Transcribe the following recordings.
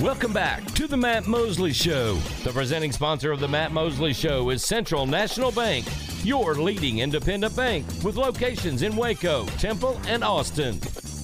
Welcome back to the Matt Mosley Show. The presenting sponsor of the Matt Mosley Show is Central National Bank, your leading independent bank with locations in Waco, Temple, and Austin.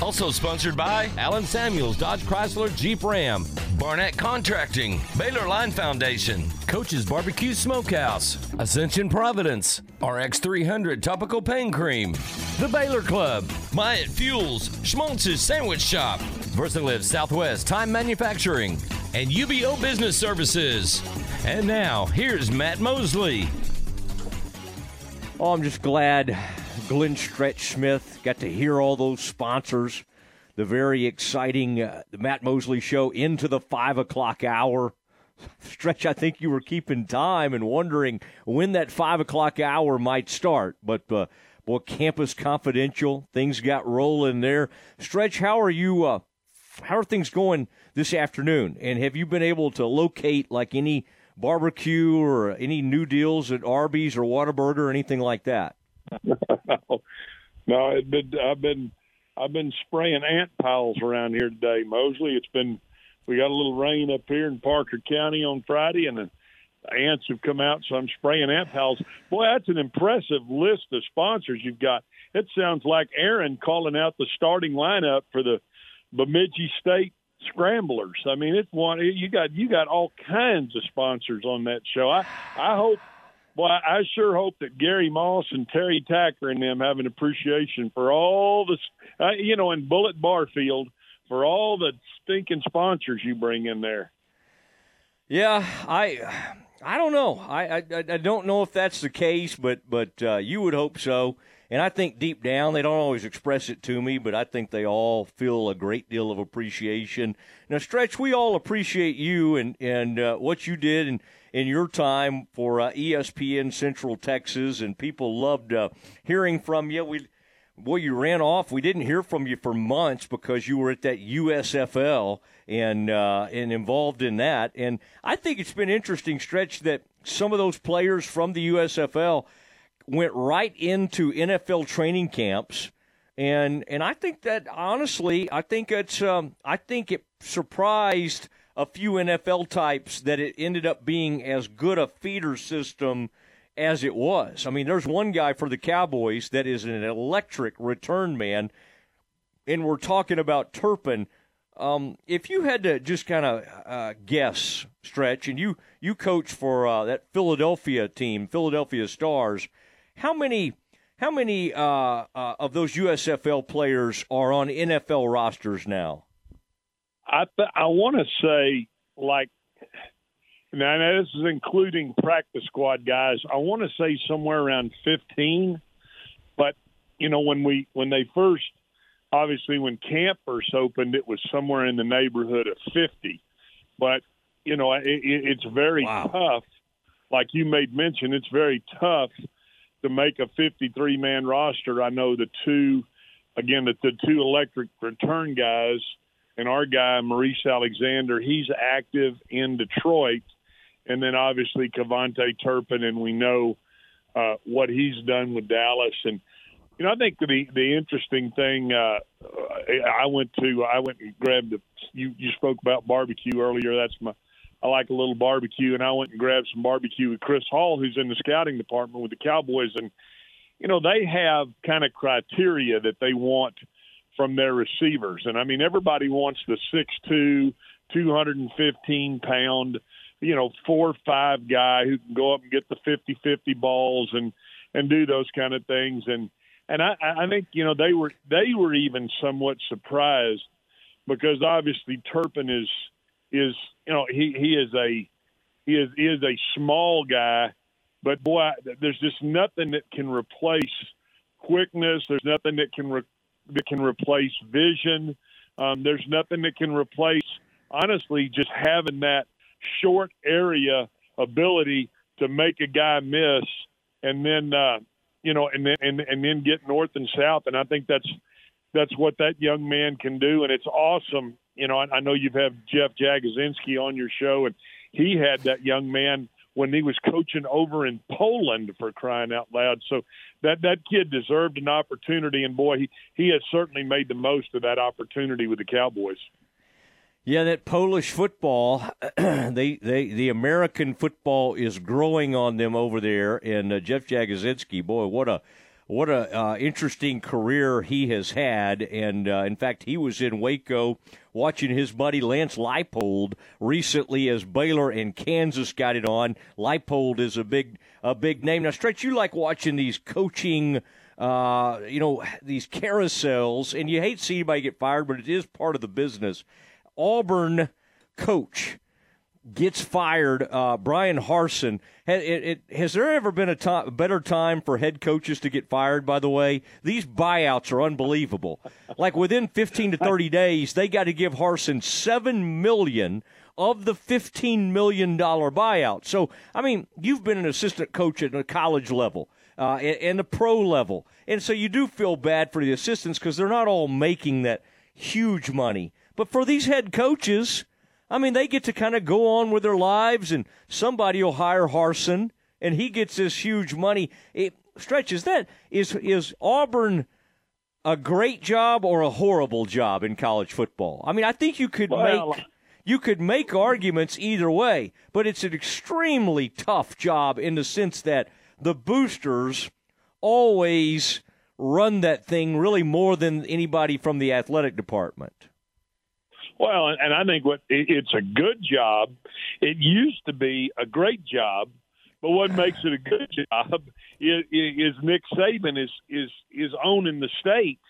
Also sponsored by Allen Samuels Dodge Chrysler Jeep Ram, Barnett Contracting, Baylor Line Foundation, Coach's Barbecue Smokehouse, Ascension Providence, RX 300 Topical Pain Cream, The Baylor Club, Myatt Fuels, Schmaltz's Sandwich Shop, Versalift Southwest Time Manufacturing, and UBO Business Services. And now, here's Matt Mosley. Oh, I'm just glad Glenn Stretch Smith got to hear all those sponsors. The very exciting uh, Matt Mosley show into the five o'clock hour. Stretch, I think you were keeping time and wondering when that five o'clock hour might start. But uh, boy, Campus Confidential, things got rolling there. Stretch, how are you? Uh, how are things going this afternoon? And have you been able to locate like any barbecue or any new deals at Arby's or Whataburger or anything like that? no, it been, I've been I've been spraying ant piles around here today, Mosley. It's been we got a little rain up here in Parker County on Friday, and the ants have come out, so I'm spraying ant piles. Boy, that's an impressive list of sponsors you've got. It sounds like Aaron calling out the starting lineup for the Bemidji State Scramblers. I mean, it's one you got you got all kinds of sponsors on that show. I I hope well, I sure hope that Gary Moss and Terry Tacker and them have an appreciation for all the, uh, you know, in Bullet Barfield for all the stinking sponsors you bring in there. Yeah, I, I don't know. I, I, I don't know if that's the case, but but uh, you would hope so. And I think deep down, they don't always express it to me, but I think they all feel a great deal of appreciation. Now, Stretch, we all appreciate you and, and uh, what you did in, in your time for uh, ESPN Central Texas, and people loved uh, hearing from you. We, you ran off. We didn't hear from you for months because you were at that USFL and uh, and involved in that. And I think it's been interesting, Stretch, that some of those players from the USFL – went right into NFL training camps, and and I think that honestly, I think it's um, I think it surprised a few NFL types that it ended up being as good a feeder system as it was. I mean, there's one guy for the Cowboys that is an electric return man, and we're talking about Turpin. Um, if you had to just kind of uh, guess, stretch, and you you coach for uh, that Philadelphia team, Philadelphia Stars how many how many uh, uh, of those USFL players are on NFL rosters now? I th- I want to say like now this is including practice squad guys. I want to say somewhere around fifteen, but you know when we when they first obviously when camp first opened, it was somewhere in the neighborhood of fifty, but you know it, it's very wow. tough. Like you made mention, it's very tough to make a 53 man roster. I know the two, again, the, the two electric return guys and our guy, Maurice Alexander, he's active in Detroit. And then obviously KaVontae Turpin, and we know uh, what he's done with Dallas. And, you know, I think the the interesting thing uh, I went to, I went and grabbed the. You you spoke about barbecue earlier. That's my I like a little barbecue, and I went and grabbed some barbecue with Chris Hall, who's in the scouting department with the Cowboys, and you know they have kind of criteria that they want from their receivers, and I mean everybody wants the six two, two hundred and fifteen pound, you know, four five guy who can go up and get the fifty fifty balls and and do those kind of things, and and I, I think you know they were they were even somewhat surprised because obviously Turpin is is you know he he is a he is he is a small guy, but boy, there's just nothing that can replace quickness. There's nothing that can re- that can replace vision. Um, there's nothing that can replace honestly just having that short area ability to make a guy miss and then uh, you know and then and, and then get north and south and I think that's that's what that young man can do and it's awesome you know, I, I know you've had Jeff Jagodzinski on your show, and he had that young man when he was coaching over in Poland for crying out loud. So that that kid deserved an opportunity, and boy, he he has certainly made the most of that opportunity with the Cowboys. Yeah, that Polish football, they, they, the American football is growing on them over there. And uh, Jeff Jagodzinski, boy, what a what a uh, interesting career he has had. And uh, in fact, he was in Waco watching his buddy Lance Leipold recently as Baylor and Kansas got it on. Leipold is a big a big name. Now, Stretch, you like watching these coaching. Uh, you know these carousels, and you hate seeing anybody get fired, but it is part of the business. Auburn coach gets fired. Uh, Bryan Harsin. Has, it, it, has there ever been a, a better time for head coaches to get fired? By the way, these buyouts are unbelievable. like within 15 to 30 days, they got to give Harsin seven million of the 15 million dollar buyout. So, I mean, you've been an assistant coach at a college level. Uh, and the pro level. And so you do feel bad for the assistants because they're not all making that huge money. But for these head coaches, I mean, they get to kind of go on with their lives, and somebody will hire Harsin, and he gets this huge money. It stretches that is is Auburn a great job or a horrible job in college football? I mean, I think you could well, make you could make arguments either way, but it's an extremely tough job in the sense that the boosters always run that thing really more than anybody from the athletic department. Well, and I think what it's a good job. It used to be a great job, but what makes it a good job is, is Nick Saban is is is owning the state,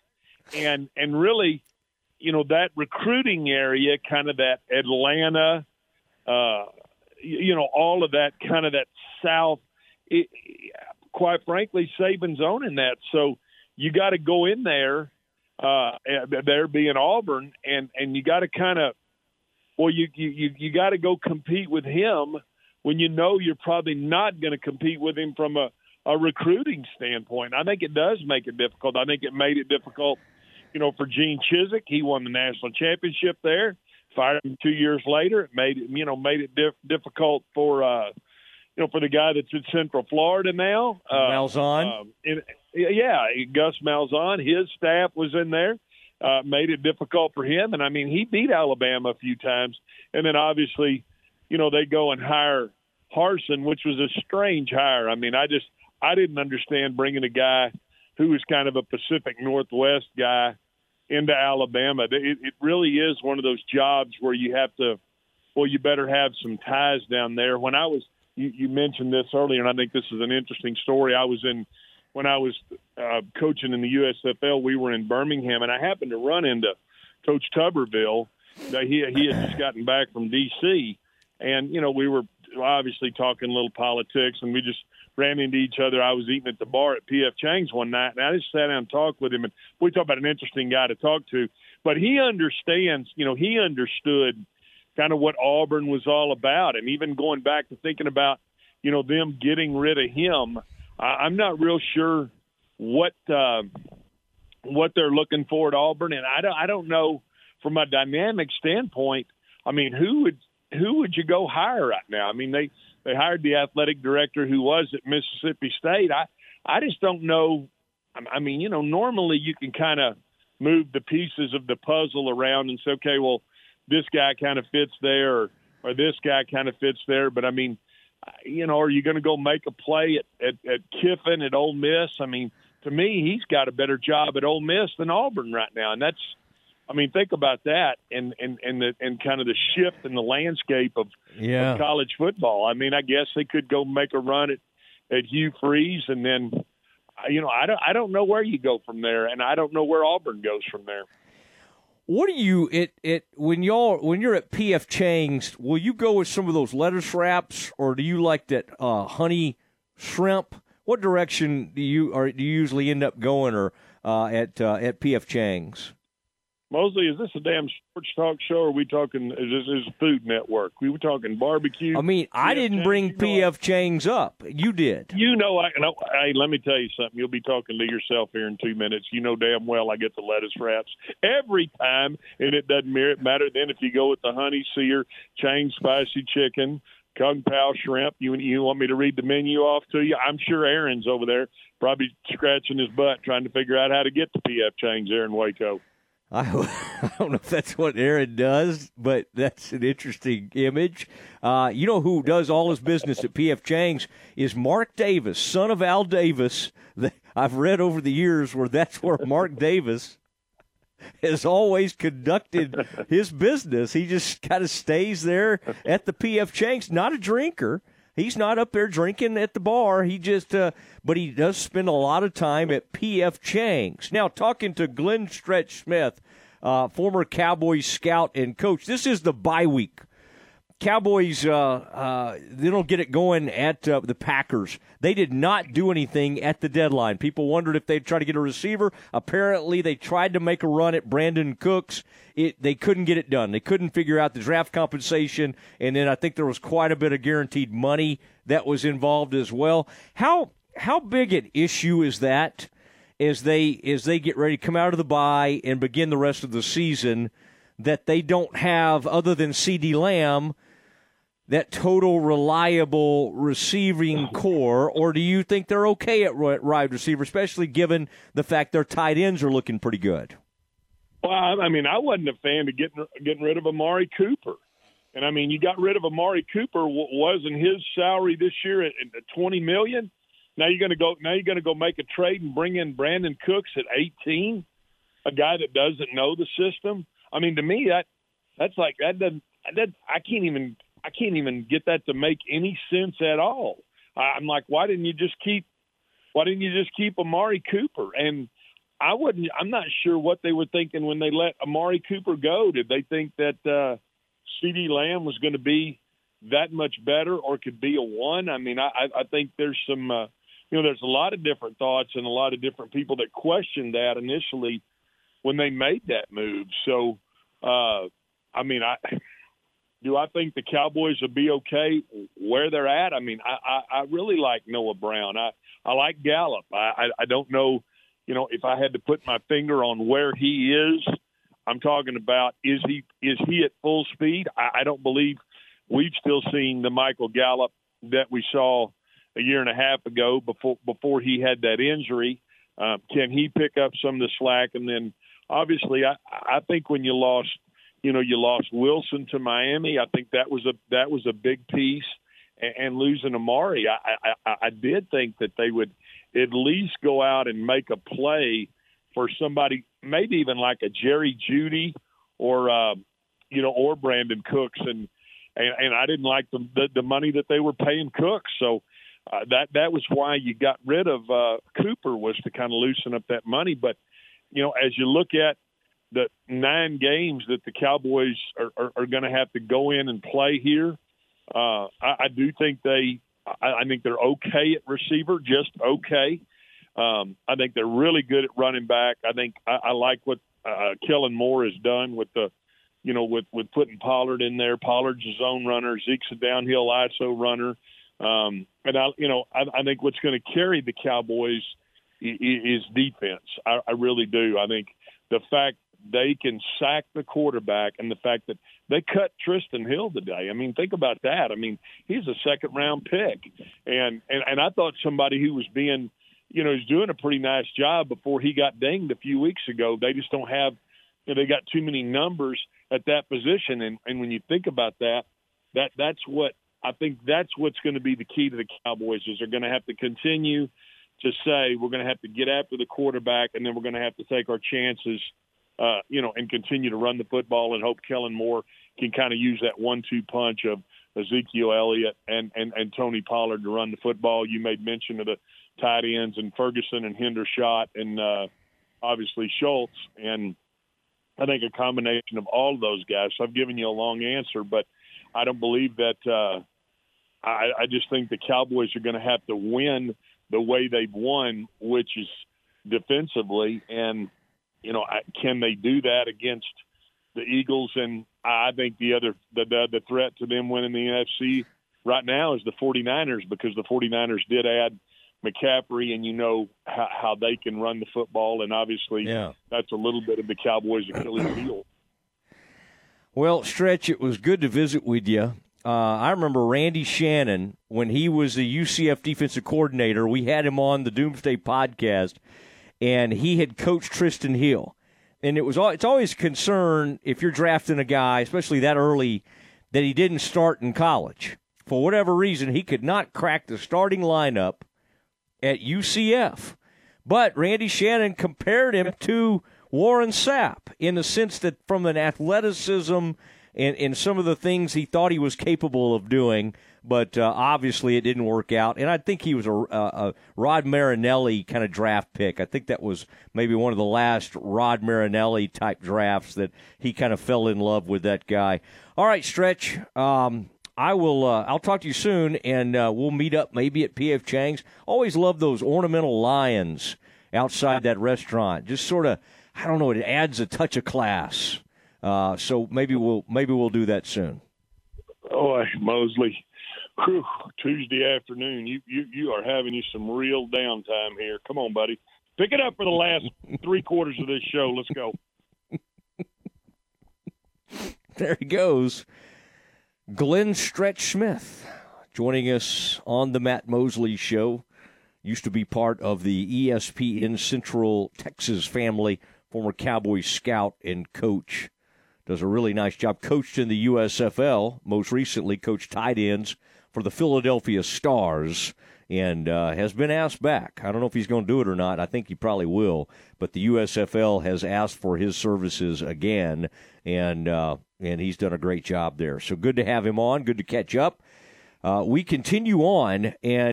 and and really, you know, that recruiting area, kind of that Atlanta, uh, you know, all of that kind of that South. It, quite frankly, Saban's owning that, so you got to go in there uh, there being Auburn, and and you got to kind of, well, you you you got to go compete with him when you know you're probably not going to compete with him from a a recruiting standpoint. I think it does make it difficult. I think it made it difficult, you know, for Gene Chizik. He won the national championship there. Fired him two years later. It made it, you know, made it diff- difficult for, uh, you know, for the guy that's in Central Florida now. Uh, Malzahn. Um, yeah, Gus Malzahn, his staff was in there, uh, made it difficult for him. And I mean, he beat Alabama a few times. And then obviously, you know, they go and hire Harsin, which was a strange hire. I mean, I just, I didn't understand bringing a guy who was kind of a Pacific Northwest guy into Alabama. It, it really is one of those jobs where you have to, well, you better have some ties down there. When I was, you, you mentioned this earlier, and I think this is an interesting story. I was in when I was uh, coaching in the USFL, we were in Birmingham, and I happened to run into Coach Tuberville. That He he had just gotten back from D.C. and you know we were obviously talking a little politics, and we just ran into each other. I was eating at the bar at P.F. Chang's one night, and I just sat down and talked with him, and we talked about an interesting guy to talk to. But he understands, you know, he understood kind of what Auburn was all about, and even going back to thinking about, you know, them getting rid of him I'm not real sure what uh, what they're looking for at Auburn, and I don't I don't know from a dynamic standpoint. I mean, who would who would you go hire right now? I mean, they they hired the athletic director who was at Mississippi State. I I just don't know. I mean, you know, normally you can kind of move the pieces of the puzzle around and say, okay, well, this guy kind of fits there, or, or this guy kind of fits there. But I mean, you know, are you going to go make a play at, at, at Kiffin at Ole Miss? I mean, to me, he's got a better job at Ole Miss than Auburn right now, and that's, I mean, think about that, and and and the and kind of the shift in the landscape of, yeah. of college football. I mean, I guess they could go make a run at at Hugh Freeze, and then, you know, I don't I don't know where you go from there, and I don't know where Auburn goes from there. What do you it it when y'all when you're at PF Chang's? Will you go with some of those lettuce wraps, or do you like that uh, honey shrimp? What direction do you or do you usually end up going, or uh, at uh, at PF Chang's? Mosley, is this a damn sports talk show? Or are we talking? Is this is Food Network? We were talking barbecue. I mean, I didn't bring PF Chang's up. You did. You know, I know. Hey, let me tell you something. You'll be talking to yourself here in two minutes. You know damn well I get the lettuce wraps every time, and it doesn't matter. Then if you go with the honey sear, Chang spicy chicken, kung pao shrimp. You you want me to read the menu off to you? I'm sure Aaron's over there probably scratching his butt trying to figure out how to get to PF Chang's there in Waco. I, I don't know if that's what Aaron does, but that's an interesting image. Uh, you know who does all his business at PF Chang's is Mark Davis, son of Al Davis. I've read over the years where that's where Mark Davis has always conducted his business. He just kind of stays there at the PF Chang's, not a drinker. He's not up there drinking at the bar. He just, uh, but he does spend a lot of time at PF Chang's. Now, talking to Glenn Stretch Smith, uh, former Cowboys scout and coach. This is the bye week Cowboys, uh, uh, they don't get it going at uh, the Packers. They did not do anything at the deadline. People wondered if they'd try to get a receiver. Apparently, they tried to make a run at Brandin Cooks. It, they couldn't get it done. They couldn't figure out the draft compensation, and then I think there was quite a bit of guaranteed money that was involved as well. How how big an issue is that as they as they get ready to come out of the bye and begin the rest of the season? That they don't have, other than CeeDee Lamb, that total reliable receiving corps, or do you think they're okay at wide receiver, especially given the fact their tight ends are looking pretty good? Well, I mean, I wasn't a fan of getting getting rid of Amari Cooper, and I mean, you got rid of Amari Cooper. Wasn't his salary this year at, twenty million? Now you're going to go. Now you're going to go make a trade and bring in Brandin Cooks at eighteen, a guy that doesn't know the system. I mean, to me, that that's like that doesn't. That I can't even I can't even get that to make any sense at all. I'm like, why didn't you just keep? Why didn't you just keep Amari Cooper? And I wouldn't. I'm not sure what they were thinking when they let Amari Cooper go. Did they think that uh, CeeDee Lamb was going to be that much better, or could be a one? I mean, I, I think there's some. Uh, you know, there's a lot of different thoughts and a lot of different people that questioned that initially when they made that move. So, uh, I mean, I do I think the Cowboys will be okay where they're at? I mean, I, I, I really like Noah Brown. I, I like Gallup. I, I, I don't know, you know, if I had to put my finger on where he is, I'm talking about is he is he at full speed? I, I don't believe we've still seen the Michael Gallup that we saw a year and a half ago before before he had that injury. Uh, can he pick up some of the slack? And then obviously, I, I think when you lost you know, you lost Wilson to Miami. I think that was a that was a big piece, and, and losing Amari, I, I I did think that they would at least go out and make a play for somebody, maybe even like a Jerry Jeudy or uh, you know, or Brandin Cooks, and and, and I didn't like the, the the money that they were paying Cooks, so. Uh, that that was why you got rid of uh, Cooper was to kind of loosen up that money. But you know, as you look at the nine games that the Cowboys are, are, are going to have to go in and play here. Uh, I, I do think they, I, I think they're okay at receiver, just okay. Um, I think they're really good at running back. I think I, I like what uh, Kellen Moore has done with the, you know, with with putting Pollard in there. Pollard's a zone runner. Zeke's a downhill ISO runner. Um, and I, you know, I, I think what's going to carry the Cowboys is, defense. I, I really do. I think the fact they can sack the quarterback and the fact that they cut Trysten Hill today. I mean, think about that. I mean, he's a second round pick. And and, and I thought somebody who was being you know, he's doing a pretty nice job before he got dinged a few weeks ago. They just don't have you know, they got too many numbers at that position and, and when you think about that, that that's what I think that's what's going to be the key to the Cowboys is they're going to have to continue to say we're going to have to get after the quarterback and then we're going to have to take our chances uh, you know, and continue to run the football and hope Kellen Moore can kind of use that one-two punch of Ezekiel Elliott and, and, and Tony Pollard to run the football. You made mention of the tight ends and Ferguson and Hendershot and uh, obviously Schultz. And I think a combination of all of those guys. So I've given you a long answer, but I don't believe that. Uh, I, I just think the Cowboys are going to have to win the way they've won, which is defensively. And you know, can they do that against the Eagles? And I think the other the, the, the threat to them winning the NFC right now is the 49ers because the 49ers did add McCaffrey, and you know how, how they can run the football, and obviously yeah. that's a little bit of the Cowboys' Achilles heel. Well, Stretch, it was good to visit with you. Uh, I remember Randy Shannon when he was the UCF defensive coordinator. We had him on the Doomsday podcast, and he had coached Trysten Hill. and it was it's always a concern if you're drafting a guy, especially that early, that he didn't start in college for whatever reason. He could not crack the starting lineup at UCF, but Randy Shannon compared him to Warren Sapp in the sense that from an athleticism and, and some of the things he thought he was capable of doing but uh, obviously it didn't work out. And I think he was a, a, Rod Marinelli kind of draft pick. I think that was maybe one of the last Rod Marinelli type drafts that he kind of fell in love with that guy. All right, Stretch. Um, I will. Uh, I'll talk to you soon, and uh, we'll meet up maybe at PF Chang's. Always love those ornamental lions outside that restaurant. Just sort of, I don't know. It adds a touch of class. Uh, so maybe we'll maybe we'll do that soon. Oh, Mosley, Whew, Tuesday afternoon. You, you you are having you some real downtime here. Come on, buddy. Pick it up for the last three quarters of this show. Let's go. there he goes. Glenn Stretch Smith joining us on the Matt Mosley Show. Used to be part of the ESPN Central Texas family, former Cowboy scout and coach. Does a really nice job. Coached in the USFL, most recently coached tight ends for the Philadelphia Stars and uh, has been asked back. I don't know if he's going to do it or not. I think he probably will. But the USFL has asked for his services again, and uh, and he's done a great job there. So good to have him on. Good to catch up. Uh, we continue on, and